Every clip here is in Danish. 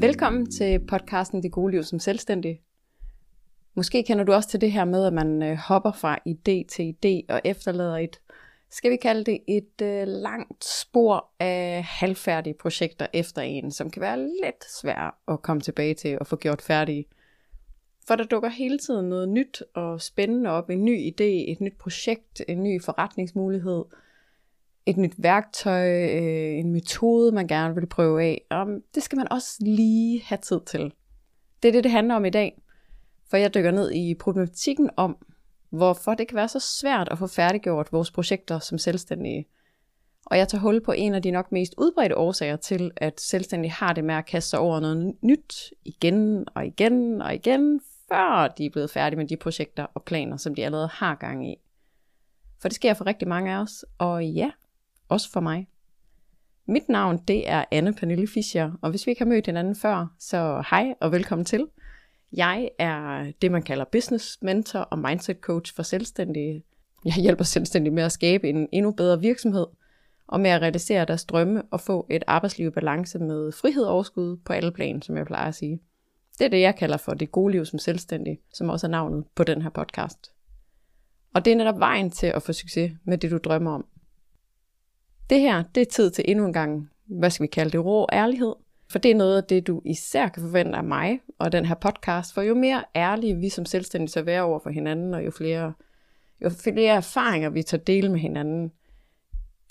Velkommen til podcasten Det gode liv som selvstændig. Måske kender du også til det her med, at man øh, hopper fra idé til idé og efterlader et, skal vi kalde det, et øh, langt spor af halvfærdige projekter efter en, som kan være lidt svært at komme tilbage til og få gjort færdige. For der dukker hele tiden noget nyt og spændende op, en ny idé, et nyt projekt, en ny forretningsmulighed – et nyt værktøj, øh, en metode, man gerne vil prøve af. Og det skal man også lige have tid til. Det er det, det handler om i dag. For jeg dykker ned i problematikken om, hvorfor det kan være så svært at få færdiggjort vores projekter som selvstændige. Og jeg tager hul på en af de nok mest udbredte årsager til, at selvstændige har det med at kaste sig over noget nyt igen og igen og igen, før de er blevet færdige med de projekter og planer, som de allerede har gang i. For det sker for rigtig mange af os, og ja, også for mig. Mit navn det er Anne Pernille Fischer, og hvis vi ikke har mødt hinanden før, så hej og velkommen til. Jeg er det, man kalder business mentor og mindset coach for selvstændige. Jeg hjælper selvstændige med at skabe en endnu bedre virksomhed, og med at realisere deres drømme og få et arbejdsliv i balance med frihed og overskud på alle plan, som jeg plejer at sige. Det er det, jeg kalder for det gode liv som selvstændig, som også er navnet på den her podcast. Og det er netop vejen til at få succes med det, du drømmer om. Det her, det er tid til endnu en gang, hvad skal vi kalde det, rå ærlighed. For det er noget af det, du især kan forvente af mig og den her podcast. For jo mere ærlige vi som selvstændige så være over for hinanden, og jo flere, jo flere erfaringer vi tager dele med hinanden,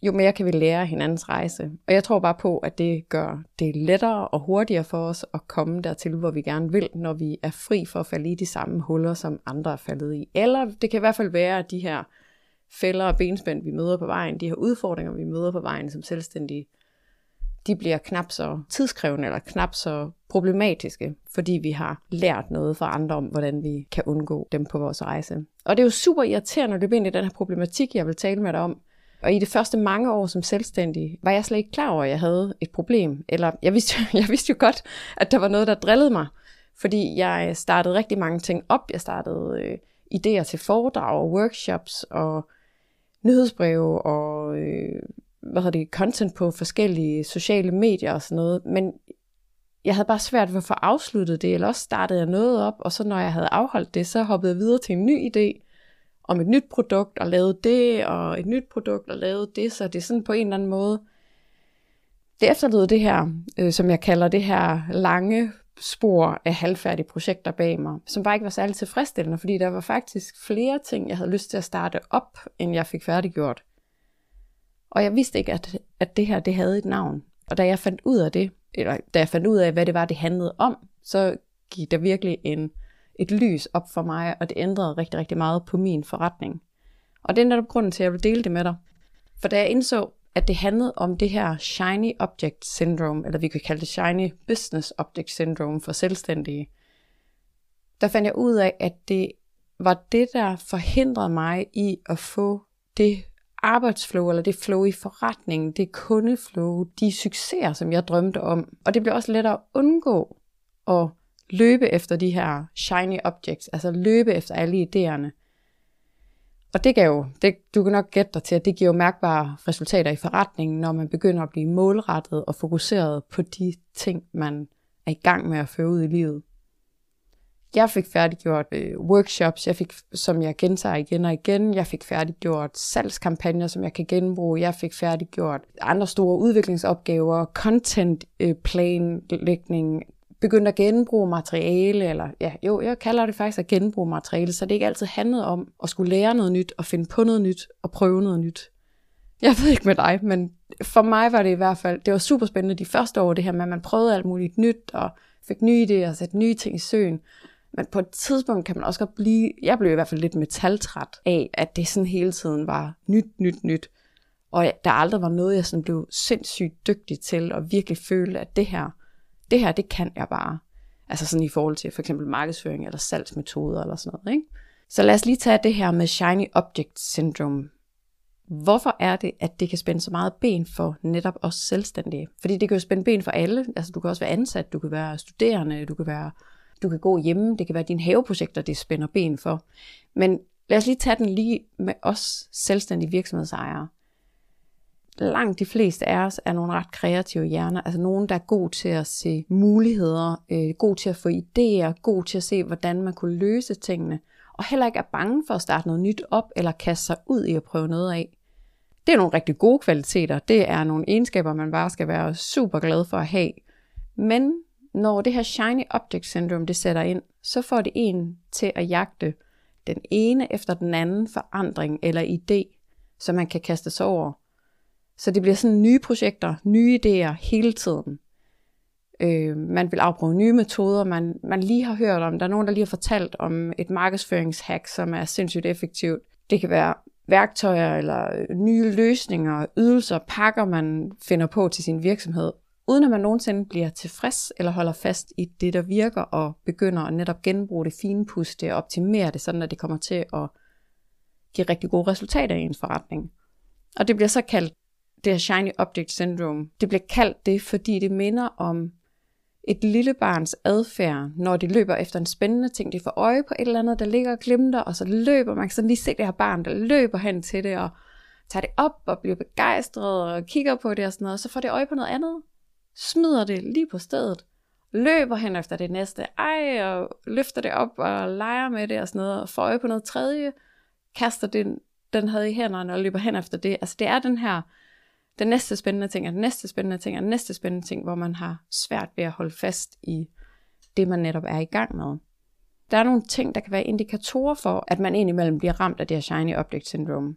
jo mere kan vi lære hinandens rejse. Og jeg tror bare på, at det gør det lettere og hurtigere for os at komme dertil, hvor vi gerne vil, når vi er fri for at falde i de samme huller, som andre er faldet i. Eller det kan i hvert fald være, at de her fælder og benspænd, vi møder på vejen, de her udfordringer, vi møder på vejen som selvstændige, de bliver knap så tidskrævende eller knap så problematiske, fordi vi har lært noget fra andre om, hvordan vi kan undgå dem på vores rejse. Og det er jo super irriterende at løbe ind i den her problematik, jeg vil tale med dig om. Og i de første mange år som selvstændig, var jeg slet ikke klar over, at jeg havde et problem. Eller jeg vidste, jeg vidste jo godt, at der var noget, der drillede mig. Fordi jeg startede rigtig mange ting op. Jeg startede øh, idéer til foredrag og workshops og nyhedsbreve og øh, hvad hedder det, content på forskellige sociale medier og sådan noget, men jeg havde bare svært ved at få afsluttet det, eller også startede jeg noget op, og så når jeg havde afholdt det, så hoppede jeg videre til en ny idé om et nyt produkt, og lavede det, og et nyt produkt, og lavede det, så det er sådan på en eller anden måde, det efterlod det her, øh, som jeg kalder det her lange spor af halvfærdige projekter bag mig, som bare ikke var særlig tilfredsstillende, fordi der var faktisk flere ting, jeg havde lyst til at starte op, end jeg fik færdiggjort. Og jeg vidste ikke, at, at det her det havde et navn. Og da jeg fandt ud af det, eller da jeg fandt ud af, hvad det var, det handlede om, så gik der virkelig en, et lys op for mig, og det ændrede rigtig, rigtig meget på min forretning. Og det er netop grunden til, at jeg vil dele det med dig. For da jeg indså, at det handlede om det her Shiny Object Syndrome, eller vi kan kalde det Shiny Business Object Syndrome for selvstændige. Der fandt jeg ud af, at det var det, der forhindrede mig i at få det arbejdsflow, eller det flow i forretningen, det kundeflow, de succeser, som jeg drømte om. Og det blev også lettere at undgå at løbe efter de her shiny objects, altså løbe efter alle idéerne. Og det gav jo, det, du kan nok gætte dig til, at det giver jo mærkbare resultater i forretningen, når man begynder at blive målrettet og fokuseret på de ting, man er i gang med at føre ud i livet. Jeg fik færdiggjort øh, workshops, jeg fik, som jeg gentager igen og igen. Jeg fik færdiggjort salgskampagner, som jeg kan genbruge. Jeg fik færdiggjort andre store udviklingsopgaver, content øh, begyndte begyndt at genbruge materiale, eller ja, jo, jeg kalder det faktisk at genbruge materiale, så det ikke altid handlede om at skulle lære noget nyt, og finde på noget nyt, og prøve noget nyt. Jeg ved ikke med dig, men for mig var det i hvert fald, det var super spændende de første år, det her med, at man prøvede alt muligt nyt, og fik nye idéer, og satte nye ting i søen. Men på et tidspunkt kan man også godt blive, jeg blev i hvert fald lidt metaltræt af, at det sådan hele tiden var nyt, nyt, nyt. Og der aldrig var noget, jeg sådan blev sindssygt dygtig til, og virkelig følte, at det her, det her, det kan jeg bare. Altså sådan i forhold til for eksempel markedsføring eller salgsmetoder eller sådan noget. Ikke? Så lad os lige tage det her med Shiny Object Syndrome. Hvorfor er det, at det kan spænde så meget ben for netop os selvstændige? Fordi det kan jo spænde ben for alle. Altså du kan også være ansat, du kan være studerende, du kan være du kan gå hjemme, det kan være dine haveprojekter, det spænder ben for. Men lad os lige tage den lige med os selvstændige virksomhedsejere langt de fleste af os er nogle ret kreative hjerner, altså nogen, der er god til at se muligheder, øh, god til at få idéer, god til at se, hvordan man kunne løse tingene, og heller ikke er bange for at starte noget nyt op, eller kaste sig ud i at prøve noget af. Det er nogle rigtig gode kvaliteter, det er nogle egenskaber, man bare skal være super glad for at have. Men når det her shiny object syndrome det sætter ind, så får det en til at jagte den ene efter den anden forandring eller idé, som man kan kaste sig over. Så det bliver sådan nye projekter, nye idéer hele tiden. Øh, man vil afprøve nye metoder, man, man lige har hørt om. Der er nogen, der lige har fortalt om et markedsføringshack, som er sindssygt effektivt. Det kan være værktøjer eller øh, nye løsninger, ydelser, pakker, man finder på til sin virksomhed, uden at man nogensinde bliver tilfreds eller holder fast i det, der virker, og begynder at netop genbruge det finpuste og optimere det, sådan at det kommer til at give rigtig gode resultater i ens forretning. Og det bliver så kaldt det her shiny object syndrome. Det bliver kaldt det, fordi det minder om et lille barns adfærd, når de løber efter en spændende ting, de får øje på et eller andet, der ligger og glimter, og så løber man, kan lige se det her barn, der løber hen til det, og tager det op og bliver begejstret og kigger på det og sådan noget, og så får det øje på noget andet, smider det lige på stedet, løber hen efter det næste, ej, og løfter det op og leger med det og sådan noget, og får øje på noget tredje, kaster den, den havde i hænderne og løber hen efter det. Altså det er den her, den næste spændende ting, og den næste spændende ting, og den næste spændende ting, hvor man har svært ved at holde fast i det, man netop er i gang med. Der er nogle ting, der kan være indikatorer for, at man indimellem bliver ramt af det her shiny object syndrome.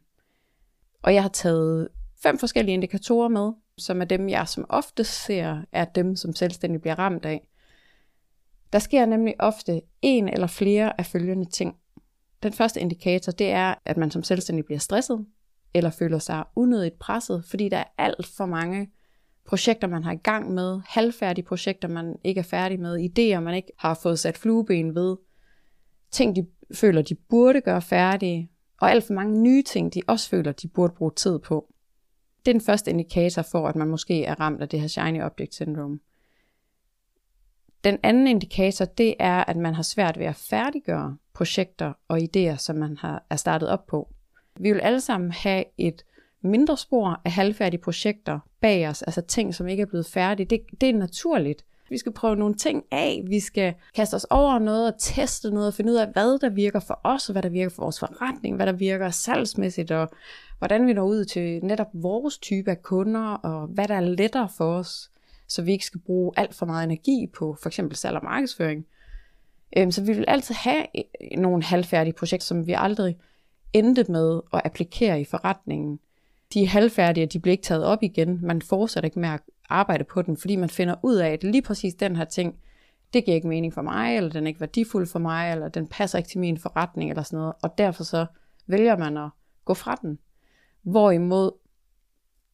Og jeg har taget fem forskellige indikatorer med, som er dem, jeg som ofte ser, er dem, som selvstændig bliver ramt af. Der sker nemlig ofte en eller flere af følgende ting. Den første indikator, det er, at man som selvstændig bliver stresset, eller føler sig unødigt presset, fordi der er alt for mange projekter, man har i gang med, halvfærdige projekter, man ikke er færdig med, idéer, man ikke har fået sat flueben ved, ting, de føler, de burde gøre færdige, og alt for mange nye ting, de også føler, de burde bruge tid på. Det er den første indikator for, at man måske er ramt af det her shiny object syndrome. Den anden indikator, det er, at man har svært ved at færdiggøre projekter og idéer, som man har er startet op på. Vi vil alle sammen have et mindre spor af halvfærdige projekter bag os, altså ting, som ikke er blevet færdige. Det, det er naturligt. Vi skal prøve nogle ting af, vi skal kaste os over noget og teste noget og finde ud af, hvad der virker for os, og hvad der virker for vores forretning, hvad der virker salgsmæssigt, og hvordan vi når ud til netop vores type af kunder, og hvad der er lettere for os, så vi ikke skal bruge alt for meget energi på for eksempel salg og markedsføring. Øhm, så vi vil altid have øh, nogle halvfærdige projekter, som vi aldrig endte med at applikere i forretningen. De er halvfærdige, de bliver ikke taget op igen. Man fortsætter ikke med at arbejde på den, fordi man finder ud af, at lige præcis den her ting, det giver ikke mening for mig, eller den er ikke værdifuld for mig, eller den passer ikke til min forretning, eller sådan noget. Og derfor så vælger man at gå fra den. Hvorimod,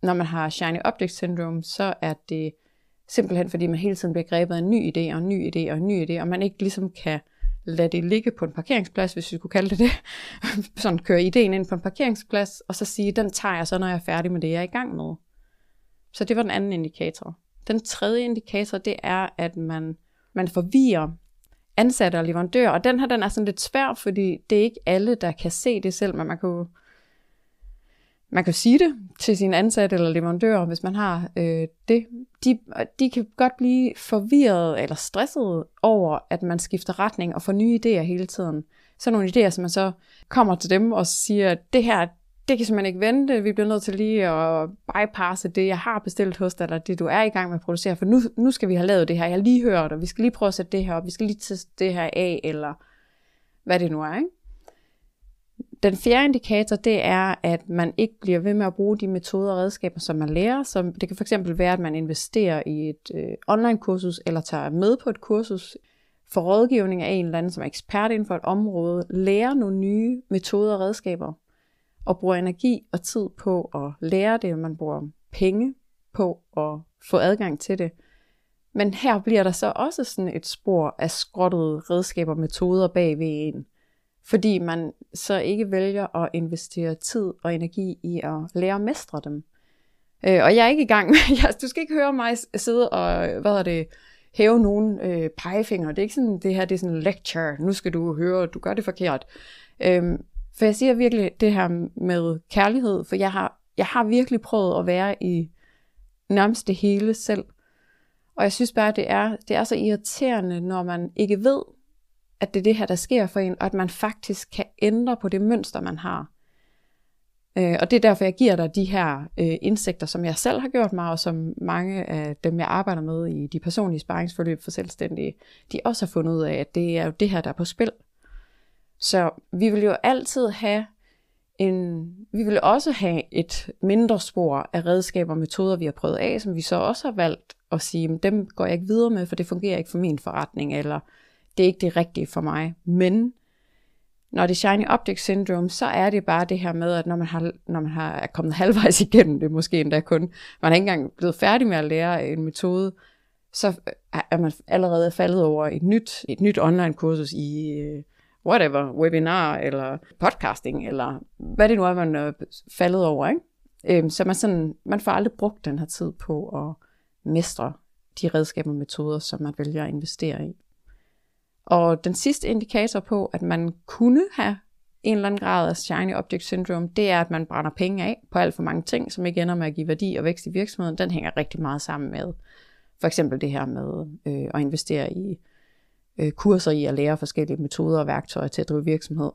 når man har shiny object syndrome, så er det simpelthen fordi man hele tiden bliver grebet af en ny idé, og en ny idé, og en ny idé, og man ikke ligesom kan lade det ligge på en parkeringsplads, hvis vi kunne kalde det det. Sådan køre ideen ind på en parkeringsplads, og så sige, den tager jeg så, når jeg er færdig med det, jeg er i gang med. Så det var den anden indikator. Den tredje indikator, det er, at man, man forvirrer ansatte og leverandører, og den her, den er sådan lidt svær, fordi det er ikke alle, der kan se det selv, men man kan jo man kan sige det til sin ansatte eller leverandør, hvis man har øh, det. De, de kan godt blive forvirret eller stresset over, at man skifter retning og får nye idéer hele tiden. Så nogle idéer, som man så kommer til dem og siger, det her, det kan simpelthen ikke vente, vi bliver nødt til lige at bypasse det, jeg har bestilt hos dig, eller det, du er i gang med at producere, for nu, nu skal vi have lavet det her, jeg har lige hørt, og vi skal lige prøve at sætte det her op, vi skal lige teste det her af, eller hvad det nu er, ikke? Den fjerde indikator, det er, at man ikke bliver ved med at bruge de metoder og redskaber, som man lærer. Så det kan fx være, at man investerer i et øh, online-kursus, eller tager med på et kursus, for rådgivning af en eller anden, som er ekspert inden for et område, lærer nogle nye metoder og redskaber, og bruger energi og tid på at lære det, man bruger penge på at få adgang til det. Men her bliver der så også sådan et spor af skrottede redskaber og metoder bag ved en fordi man så ikke vælger at investere tid og energi i at lære at mestre dem. Øh, og jeg er ikke i gang med, jeg, du skal ikke høre mig sidde og, hvad er det, hæve nogen øh, pegefinger. Det er ikke sådan, det her det er sådan en lecture, nu skal du høre, du gør det forkert. Øh, for jeg siger virkelig det her med kærlighed, for jeg har jeg har virkelig prøvet at være i nærmest det hele selv. Og jeg synes bare, det er, det er så irriterende, når man ikke ved, at det er det her, der sker for en, og at man faktisk kan ændre på det mønster, man har. Øh, og det er derfor, jeg giver dig de her øh, indsigter, som jeg selv har gjort mig, og som mange af dem, jeg arbejder med i de personlige sparringsforløb for selvstændige, de også har fundet ud af, at det er jo det her, der er på spil. Så vi vil jo altid have en, vi vil også have et mindre spor af redskaber og metoder, vi har prøvet af, som vi så også har valgt at sige, dem går jeg ikke videre med, for det fungerer ikke for min forretning, eller det er ikke det rigtige for mig. Men når det er shiny object syndrome, så er det bare det her med, at når man, har, når man har, er kommet halvvejs igennem det, måske endda kun, man er ikke engang blevet færdig med at lære en metode, så er man allerede faldet over et nyt, et nyt online kursus i øh, whatever, webinar eller podcasting, eller hvad det nu er, man er faldet over. Ikke? Øhm, så man, sådan, man får aldrig brugt den her tid på at mestre de redskaber og metoder, som man vælger at investere i. Og den sidste indikator på, at man kunne have en eller anden grad af shiny object syndrome, det er, at man brænder penge af på alt for mange ting, som ikke ender med at give værdi og vækst i virksomheden. Den hænger rigtig meget sammen med for eksempel det her med øh, at investere i øh, kurser i at lære forskellige metoder og værktøjer til at drive virksomhed.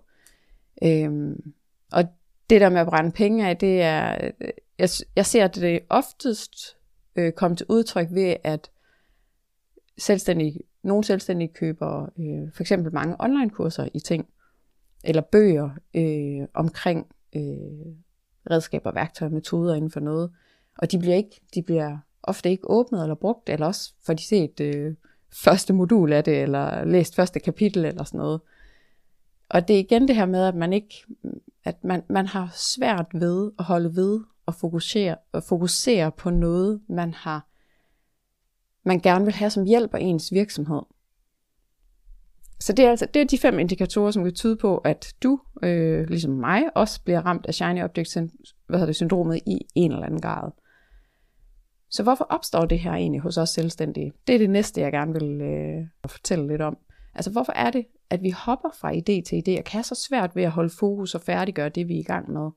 Øhm, og det der med at brænde penge af, det er, øh, jeg, jeg ser det oftest øh, komme til udtryk ved, at selvstændige nogle selvstændige køber øh, for eksempel mange online-kurser i ting, eller bøger øh, omkring øh, redskaber, værktøjer, metoder inden for noget. Og de bliver, ikke, de bliver ofte ikke åbnet eller brugt, eller også får de set øh, første modul af det, eller læst første kapitel eller sådan noget. Og det er igen det her med, at man ikke, at man, man har svært ved at holde ved og fokusere, og fokusere på noget, man har man gerne vil have som hjælper ens virksomhed. Så det er altså det er de fem indikatorer, som kan tyde på, at du, øh, ligesom mig, også bliver ramt af shiny object hvad hedder det, syndromet i en eller anden grad. Så hvorfor opstår det her egentlig hos os selvstændige? Det er det næste, jeg gerne vil øh, fortælle lidt om. Altså hvorfor er det, at vi hopper fra idé til idé og kan så svært ved at holde fokus og færdiggøre det, vi er i gang med?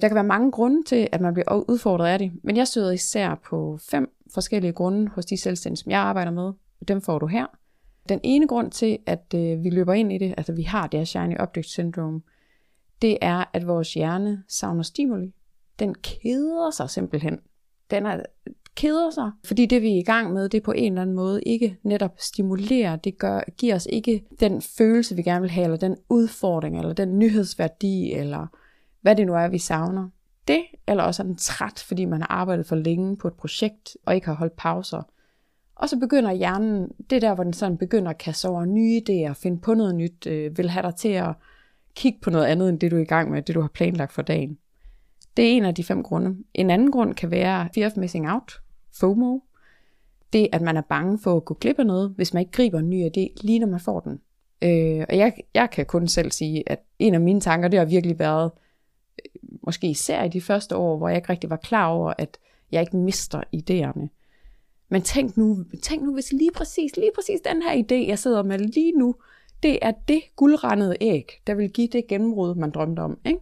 Der kan være mange grunde til, at man bliver udfordret af det, men jeg støder især på fem forskellige grunde hos de selvstændige, som jeg arbejder med. Dem får du her. Den ene grund til, at øh, vi løber ind i det, altså vi har det her shiny object syndrome, det er, at vores hjerne savner stimuli. Den keder sig simpelthen. Den er, keder sig, fordi det vi er i gang med, det på en eller anden måde ikke netop stimulerer, det gør, giver os ikke den følelse, vi gerne vil have, eller den udfordring, eller den nyhedsværdi, eller hvad det nu er, vi savner. Det, eller også er den træt, fordi man har arbejdet for længe på et projekt, og ikke har holdt pauser. Og så begynder hjernen, det er der, hvor den sådan begynder at kaste over nye idéer, finde på noget nyt, øh, vil have dig til at kigge på noget andet, end det du er i gang med, det du har planlagt for dagen. Det er en af de fem grunde. En anden grund kan være fear of missing out, FOMO. Det, at man er bange for at gå glip af noget, hvis man ikke griber en ny idé, lige når man får den. Øh, og jeg, jeg kan kun selv sige, at en af mine tanker, det har virkelig været, måske især i de første år, hvor jeg ikke rigtig var klar over, at jeg ikke mister idéerne. Men tænk nu, tænk nu, hvis lige præcis, lige præcis den her idé, jeg sidder med lige nu, det er det guldrendede æg, der vil give det gennembrud, man drømte om. Ikke?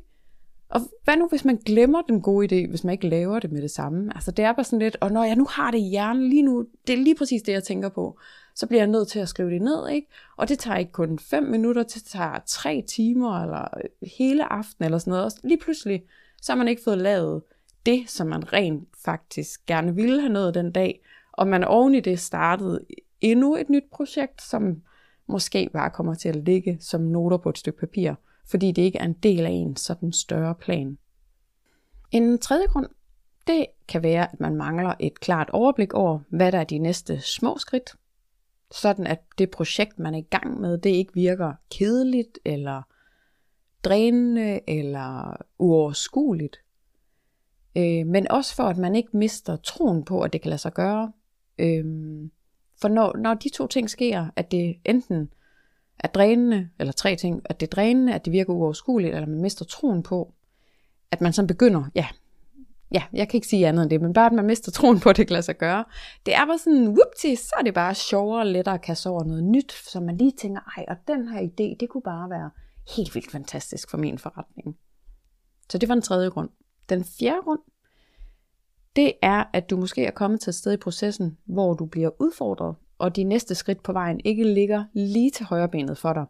Og hvad nu, hvis man glemmer den gode idé, hvis man ikke laver det med det samme? Altså det er bare sådan lidt, og når jeg nu har det i hjernen lige nu, det er lige præcis det, jeg tænker på, så bliver jeg nødt til at skrive det ned, ikke? Og det tager ikke kun 5 minutter, det tager 3 timer, eller øh, hele aften, eller sådan noget. Og lige pludselig, så har man ikke fået lavet det, som man rent faktisk gerne ville have nået den dag, og man oven i det startede endnu et nyt projekt, som måske bare kommer til at ligge som noter på et stykke papir, fordi det ikke er en del af en sådan større plan. En tredje grund, det kan være, at man mangler et klart overblik over, hvad der er de næste små skridt, sådan at det projekt, man er i gang med, det ikke virker kedeligt, eller drænende, eller uoverskueligt. Øh, men også for, at man ikke mister troen på, at det kan lade sig gøre, Øh, for når, når de to ting sker, at det enten er drænende, eller tre ting, at det er drænende, at det virker uoverskueligt, eller man mister troen på, at man så begynder, ja, ja, jeg kan ikke sige andet end det, men bare at man mister troen på, at det kan lade sig gøre. Det er bare sådan, whoopty, så er det bare sjovere og lettere at kaste over noget nyt, så man lige tænker, ej, og den her idé, det kunne bare være helt vildt fantastisk for min forretning. Så det var den tredje grund. Den fjerde grund, det er, at du måske er kommet til et sted i processen, hvor du bliver udfordret, og de næste skridt på vejen ikke ligger lige til højre benet for dig.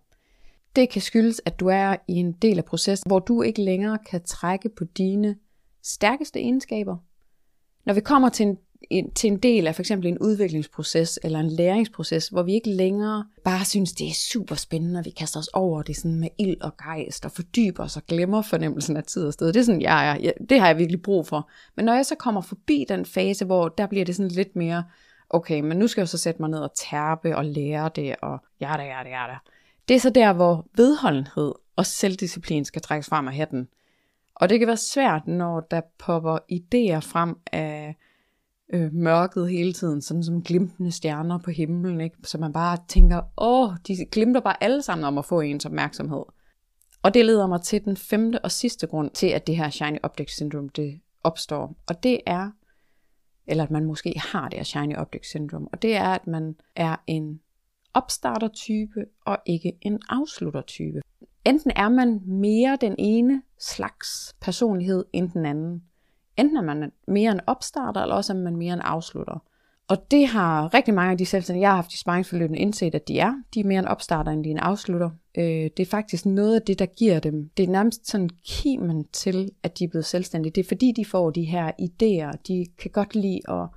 Det kan skyldes, at du er i en del af processen, hvor du ikke længere kan trække på dine stærkeste egenskaber. Når vi kommer til en en, til en del af for eksempel en udviklingsproces eller en læringsproces, hvor vi ikke længere bare synes, det er super spændende, og vi kaster os over det sådan med ild og gejst og fordyber os og glemmer fornemmelsen af tid og sted. Det er sådan, jeg er. Ja, det har jeg virkelig brug for. Men når jeg så kommer forbi den fase, hvor der bliver det sådan lidt mere, okay, men nu skal jeg så sætte mig ned og tærpe og lære det, og ja da, ja ja. Det er så der, hvor vedholdenhed og selvdisciplin skal trækkes frem af hatten. Og det kan være svært, når der popper idéer frem af øh, mørket hele tiden, sådan som glimtende stjerner på himlen, ikke? så man bare tænker, åh, de glimter bare alle sammen om at få ens opmærksomhed. Og det leder mig til den femte og sidste grund til, at det her shiny object syndrome det opstår. Og det er, eller at man måske har det her shiny object syndrome, og det er, at man er en opstarter-type og ikke en afslutter-type. Enten er man mere den ene slags personlighed end den anden. Enten er man mere en opstarter, eller også er man mere en afslutter. Og det har rigtig mange af de selvstændige, jeg har haft i sparringsforløbene, indset, at de er. De er mere en opstarter, end de er en afslutter. Øh, det er faktisk noget af det, der giver dem. Det er nærmest sådan kimen til, at de er blevet selvstændige. Det er fordi, de får de her idéer. De kan godt lide at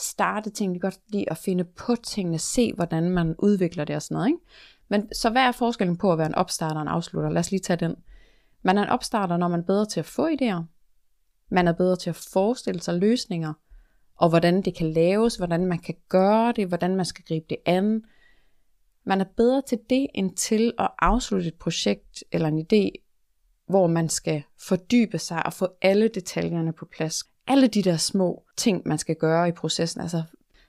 starte ting, de kan godt lide at finde på tingene, se hvordan man udvikler det og sådan noget. Ikke? Men så hvad er forskellen på at være en opstarter og en afslutter? Lad os lige tage den. Man er en opstarter, når man er bedre til at få idéer. Man er bedre til at forestille sig løsninger, og hvordan det kan laves, hvordan man kan gøre det, hvordan man skal gribe det an. Man er bedre til det, end til at afslutte et projekt eller en idé, hvor man skal fordybe sig og få alle detaljerne på plads. Alle de der små ting, man skal gøre i processen. Altså,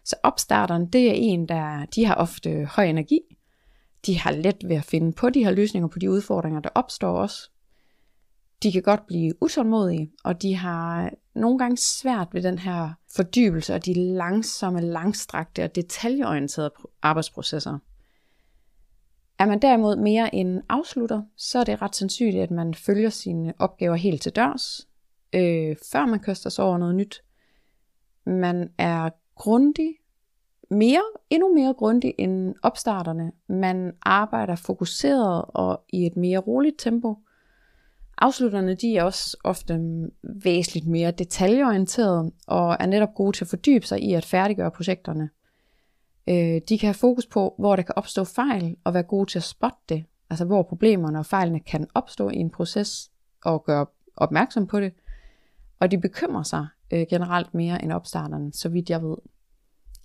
så opstarteren, det er en, der de har ofte høj energi. De har let ved at finde på de her løsninger på de udfordringer, der opstår også de kan godt blive utålmodige, og de har nogle gange svært ved den her fordybelse og de langsomme, langstrakte og detaljeorienterede arbejdsprocesser. Er man derimod mere en afslutter, så er det ret sandsynligt, at man følger sine opgaver helt til dørs, øh, før man kaster sig over noget nyt. Man er grundig, mere, endnu mere grundig end opstarterne. Man arbejder fokuseret og i et mere roligt tempo – Afslutterne de er også ofte væsentligt mere detaljeorienterede og er netop gode til at fordybe sig i at færdiggøre projekterne. Øh, de kan have fokus på, hvor der kan opstå fejl og være gode til at spotte det, altså hvor problemerne og fejlene kan opstå i en proces og gøre opmærksom på det. Og de bekymrer sig øh, generelt mere end opstarterne, så vidt jeg ved.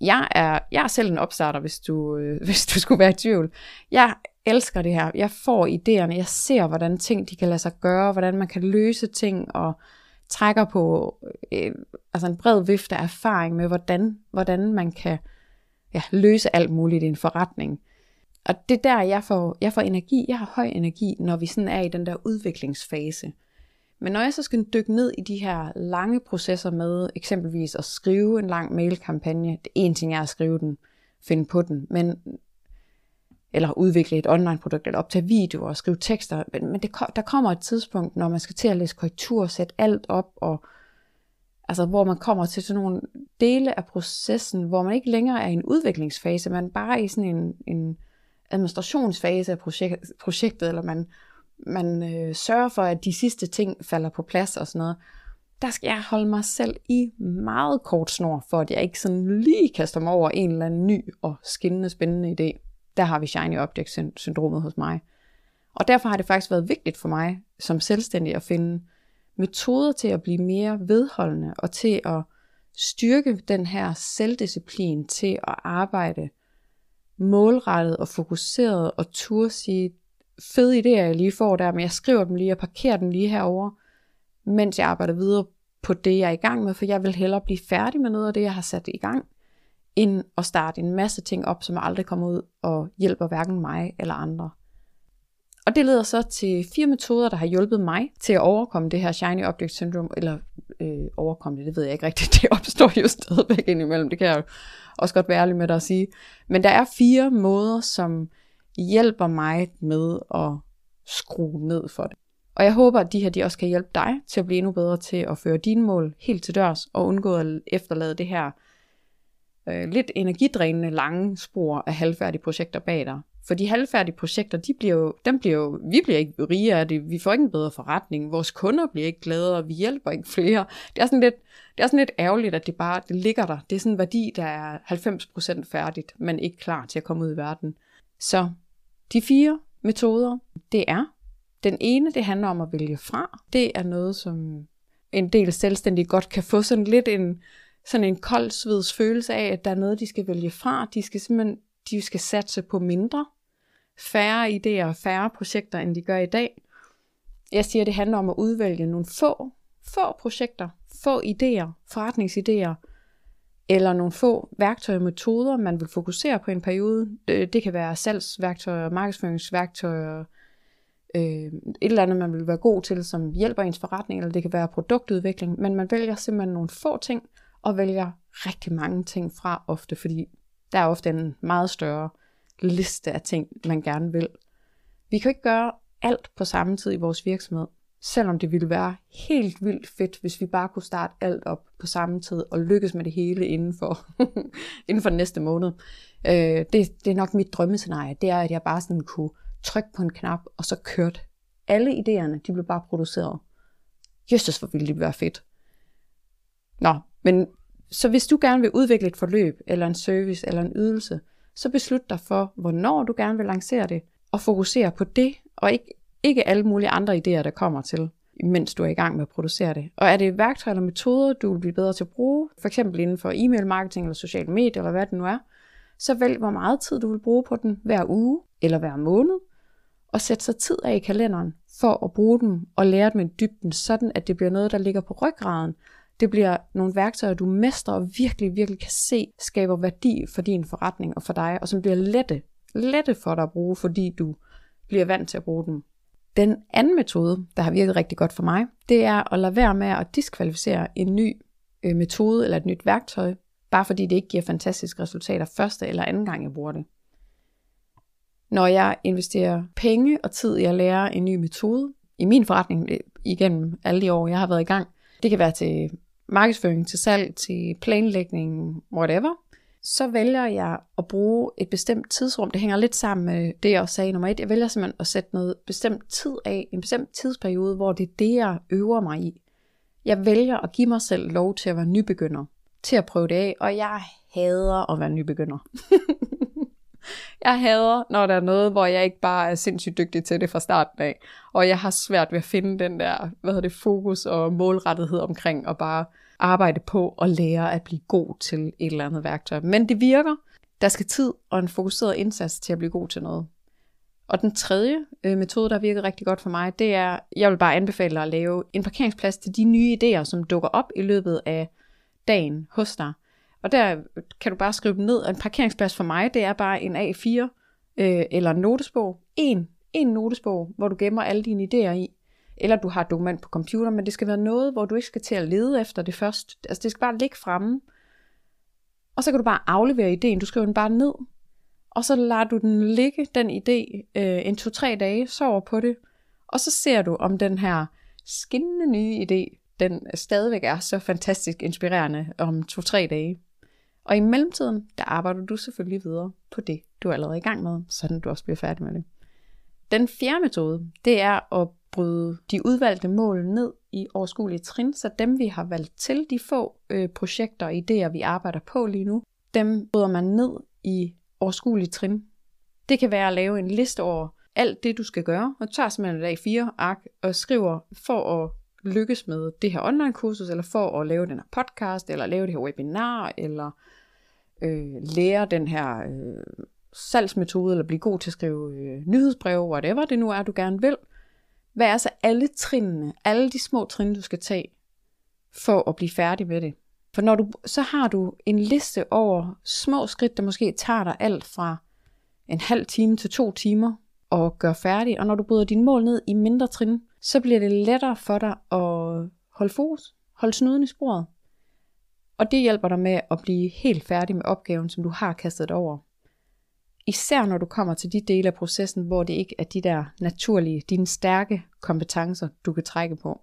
Jeg er, jeg er selv en opstarter, hvis du, øh, hvis du skulle være i tvivl. Jeg elsker det her. Jeg får idéerne, jeg ser, hvordan ting de kan lade sig gøre, hvordan man kan løse ting, og trækker på øh, altså en bred vifte af erfaring med, hvordan, hvordan man kan ja, løse alt muligt i en forretning. Og det er der, jeg får, jeg får energi. Jeg har høj energi, når vi sådan er i den der udviklingsfase. Men når jeg så skal dykke ned i de her lange processer med eksempelvis at skrive en lang mailkampagne, det er en ting er at skrive den, finde på den, men eller udvikle et online produkt, eller optage videoer og skrive tekster. Men, men det, der kommer et tidspunkt, når man skal til at læse korrektur, sætte alt op, og altså, hvor man kommer til sådan nogle dele af processen, hvor man ikke længere er i en udviklingsfase, man bare er i sådan en, en administrationsfase af projek- projektet, eller man, man øh, sørger for, at de sidste ting falder på plads og sådan noget. Der skal jeg holde mig selv i meget kort snor, for at jeg ikke sådan lige kaster mig over en eller anden ny og skinnende spændende idé der har vi shiny object syndromet hos mig. Og derfor har det faktisk været vigtigt for mig som selvstændig at finde metoder til at blive mere vedholdende og til at styrke den her selvdisciplin til at arbejde målrettet og fokuseret og turde sige, fede idéer jeg lige får der, men jeg skriver dem lige og parkerer dem lige herover, mens jeg arbejder videre på det, jeg er i gang med, for jeg vil hellere blive færdig med noget af det, jeg har sat i gang, end at starte en masse ting op, som aldrig kommer ud og hjælper hverken mig eller andre. Og det leder så til fire metoder, der har hjulpet mig til at overkomme det her Shiny Object Syndrome, eller øh, overkomme det, det ved jeg ikke rigtigt, det opstår jo stadigvæk indimellem, det kan jeg jo også godt være ærlig med dig at sige. Men der er fire måder, som hjælper mig med at skrue ned for det. Og jeg håber, at de her de også kan hjælpe dig til at blive endnu bedre til at føre dine mål helt til dørs, og undgå at efterlade det her øh, lidt energidrænende lange spor af halvfærdige projekter bag dig. For de halvfærdige projekter, de bliver jo, dem bliver jo, vi bliver ikke rige af det, vi får ikke en bedre forretning, vores kunder bliver ikke gladere, vi hjælper ikke flere. Det er sådan lidt, det er sådan lidt ærgerligt, at det bare det ligger der. Det er sådan en værdi, der er 90% færdigt, men ikke klar til at komme ud i verden. Så de fire metoder, det er, den ene, det handler om at vælge fra. Det er noget, som en del selvstændige godt kan få sådan lidt en, sådan en kold sveds følelse af, at der er noget, de skal vælge fra. De skal simpelthen de skal satse på mindre, færre idéer og færre projekter, end de gør i dag. Jeg siger, at det handler om at udvælge nogle få, få projekter, få idéer, forretningsidéer, eller nogle få værktøjer og metoder, man vil fokusere på en periode. Øh, det kan være salgsværktøjer, markedsføringsværktøjer, øh, et eller andet, man vil være god til, som hjælper ens forretning, eller det kan være produktudvikling, men man vælger simpelthen nogle få ting, og vælger rigtig mange ting fra ofte, fordi der er ofte en meget større liste af ting, man gerne vil. Vi kan ikke gøre alt på samme tid i vores virksomhed, selvom det ville være helt vildt fedt, hvis vi bare kunne starte alt op på samme tid og lykkes med det hele inden for, inden for den næste måned. Øh, det, det er nok mit drømmescenarie, det er, at jeg bare sådan kunne trykke på en knap, og så kørte alle idéerne, de blev bare produceret. Jesus, hvor ville det være fedt. Nå, men så hvis du gerne vil udvikle et forløb, eller en service, eller en ydelse, så beslut dig for, hvornår du gerne vil lancere det, og fokusere på det, og ikke, ikke alle mulige andre idéer, der kommer til, mens du er i gang med at producere det. Og er det værktøjer eller metoder, du vil blive bedre til at bruge, for eksempel inden for e-mail marketing eller sociale medier, eller hvad det nu er, så vælg, hvor meget tid du vil bruge på den hver uge eller hver måned, og sæt så tid af i kalenderen for at bruge dem og lære dem i dybden, sådan at det bliver noget, der ligger på ryggraden, det bliver nogle værktøjer, du mestrer og virkelig, virkelig kan se, skaber værdi for din forretning og for dig, og som bliver lette, lette for dig at bruge, fordi du bliver vant til at bruge dem. Den anden metode, der har virket rigtig godt for mig, det er at lade være med at diskvalificere en ny øh, metode eller et nyt værktøj, bare fordi det ikke giver fantastiske resultater første eller anden gang, jeg bruger det. Når jeg investerer penge og tid i at lære en ny metode, i min forretning øh, igennem alle de år, jeg har været i gang, det kan være til markedsføring, til salg, til planlægning, whatever, så vælger jeg at bruge et bestemt tidsrum. Det hænger lidt sammen med det, jeg også sagde nummer et. Jeg vælger simpelthen at sætte noget bestemt tid af, en bestemt tidsperiode, hvor det er det, jeg øver mig i. Jeg vælger at give mig selv lov til at være nybegynder, til at prøve det af, og jeg hader at være nybegynder. Jeg hader, når der er noget, hvor jeg ikke bare er sindssygt dygtig til det fra starten af. Og jeg har svært ved at finde den der, hvad hedder det, fokus og målrettighed omkring og bare arbejde på og lære at blive god til et eller andet værktøj. Men det virker. Der skal tid og en fokuseret indsats til at blive god til noget. Og den tredje øh, metode, der virker rigtig godt for mig, det er, jeg vil bare anbefale dig at lave en parkeringsplads til de nye idéer, som dukker op i løbet af dagen hos dig. Og der kan du bare skrive dem ned. En parkeringsplads for mig, det er bare en A4 øh, eller en notesbog. En, en notesbog, hvor du gemmer alle dine idéer i. Eller du har et dokument på computer, men det skal være noget, hvor du ikke skal til at lede efter det først. Altså det skal bare ligge fremme. Og så kan du bare aflevere ideen. Du skriver den bare ned. Og så lader du den ligge, den idé, øh, en to-tre dage, sover på det. Og så ser du, om den her skinnende nye idé, den stadigvæk er så fantastisk inspirerende om to-tre dage. Og i mellemtiden, der arbejder du selvfølgelig videre på det, du er allerede i gang med, sådan du også bliver færdig med det. Den fjerde metode, det er at bryde de udvalgte mål ned i overskuelige trin, så dem vi har valgt til, de få øh, projekter og idéer, vi arbejder på lige nu, dem bryder man ned i overskuelige trin. Det kan være at lave en liste over alt det, du skal gøre, og tager simpelthen et dag 4 ark og skriver for at lykkes med det her online kursus, eller for at lave den her podcast, eller lave det her webinar, eller øh, lære den her øh, salgsmetode, eller blive god til at skrive øh, nyhedsbreve, whatever det nu er, du gerne vil. Hvad er så alle trinene, alle de små trin, du skal tage, for at blive færdig med det? For når du, så har du en liste over små skridt, der måske tager dig alt fra en halv time til to timer at gøre færdig. Og når du bryder dine mål ned i mindre trin, så bliver det lettere for dig at holde fokus, holde snuden i sporet. Og det hjælper dig med at blive helt færdig med opgaven, som du har kastet over. Især når du kommer til de dele af processen, hvor det ikke er de der naturlige, dine stærke kompetencer, du kan trække på.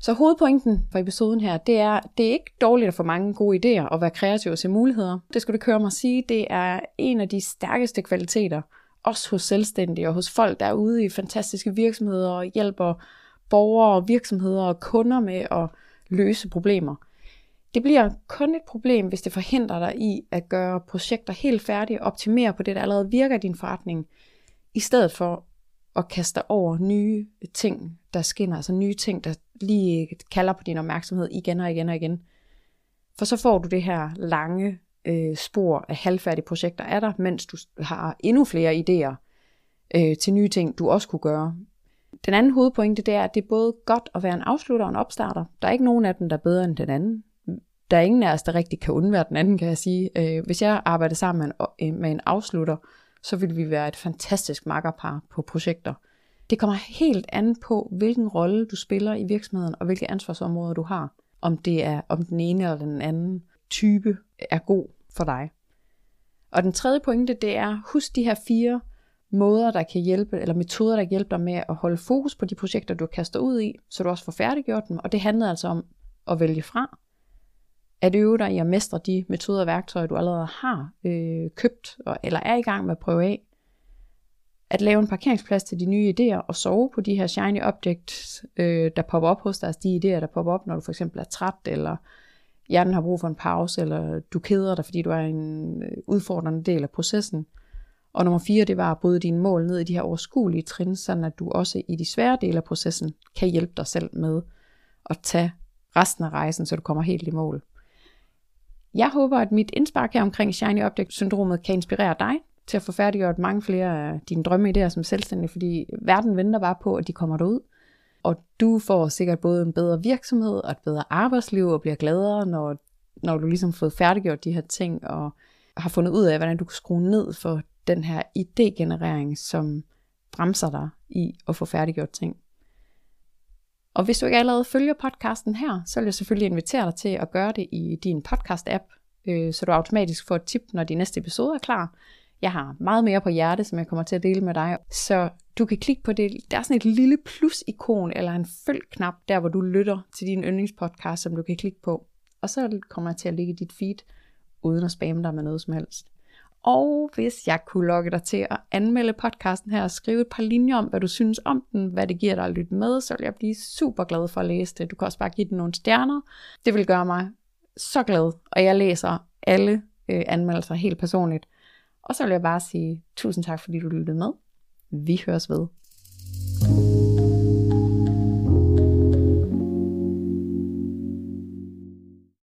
Så hovedpointen for episoden her, det er, det er ikke dårligt at få mange gode idéer og være kreativ og se muligheder. Det skulle du køre mig at sige, det er en af de stærkeste kvaliteter, også hos selvstændige og hos folk, der er ude i fantastiske virksomheder og hjælper borgere og virksomheder og kunder med at løse problemer. Det bliver kun et problem, hvis det forhindrer dig i at gøre projekter helt færdige og optimere på det, der allerede virker i din forretning, i stedet for at kaste over nye ting, der skinner, altså nye ting, der lige kalder på din opmærksomhed igen og igen og igen. For så får du det her lange øh, spor af halvfærdige projekter af dig, mens du har endnu flere idéer øh, til nye ting, du også kunne gøre. Den anden hovedpointe, det er, at det er både godt at være en afslutter og en opstarter. Der er ikke nogen af dem, der er bedre end den anden. Der er ingen af os, der rigtig kan undvære den anden, kan jeg sige. Øh, hvis jeg arbejder sammen med en, øh, med en afslutter, så vil vi være et fantastisk makkerpar på projekter. Det kommer helt an på, hvilken rolle du spiller i virksomheden, og hvilke ansvarsområder du har. Om det er om den ene eller den anden type er god for dig. Og den tredje pointe, det er, husk de her fire måder, der kan hjælpe, eller metoder, der kan hjælpe dig med at holde fokus på de projekter, du kaster ud i, så du også får færdiggjort dem. Og det handler altså om at vælge fra, at øve dig i at mestre de metoder og værktøjer, du allerede har øh, købt, eller er i gang med at prøve af. At lave en parkeringsplads til de nye idéer, og sove på de her shiny objects, øh, der popper op hos dig, altså de idéer, der popper op, når du for eksempel er træt, eller hjernen har brug for en pause, eller du keder dig, fordi du er en øh, udfordrende del af processen. Og nummer fire, det var at bryde dine mål ned i de her overskuelige trin, sådan at du også i de svære dele af processen kan hjælpe dig selv med at tage resten af rejsen, så du kommer helt i mål. Jeg håber, at mit indspark her omkring Shiny Object-syndromet kan inspirere dig til at få færdiggjort mange flere af dine drømmeidéer som selvstændig, fordi verden venter bare på, at de kommer derud. Og du får sikkert både en bedre virksomhed og et bedre arbejdsliv og bliver gladere, når, når du ligesom har fået færdiggjort de her ting og har fundet ud af, hvordan du kan skrue ned for den her idégenerering, som bremser dig i at få færdiggjort ting. Og hvis du ikke allerede følger podcasten her, så vil jeg selvfølgelig invitere dig til at gøre det i din podcast-app, øh, så du automatisk får et tip, når de næste episoder er klar. Jeg har meget mere på hjerte, som jeg kommer til at dele med dig, så du kan klikke på det. Der er sådan et lille plus-ikon eller en følg-knap, der hvor du lytter til din yndlingspodcast, som du kan klikke på. Og så kommer jeg til at ligge dit feed, uden at spamme dig med noget som helst. Og hvis jeg kunne lokke dig til at anmelde podcasten her og skrive et par linjer om, hvad du synes om den, hvad det giver dig at lytte med, så vil jeg blive super glad for at læse det. Du kan også bare give den nogle stjerner. Det vil gøre mig så glad, og jeg læser alle øh, anmeldelser helt personligt. Og så vil jeg bare sige tusind tak, fordi du lyttede med. Vi høres ved.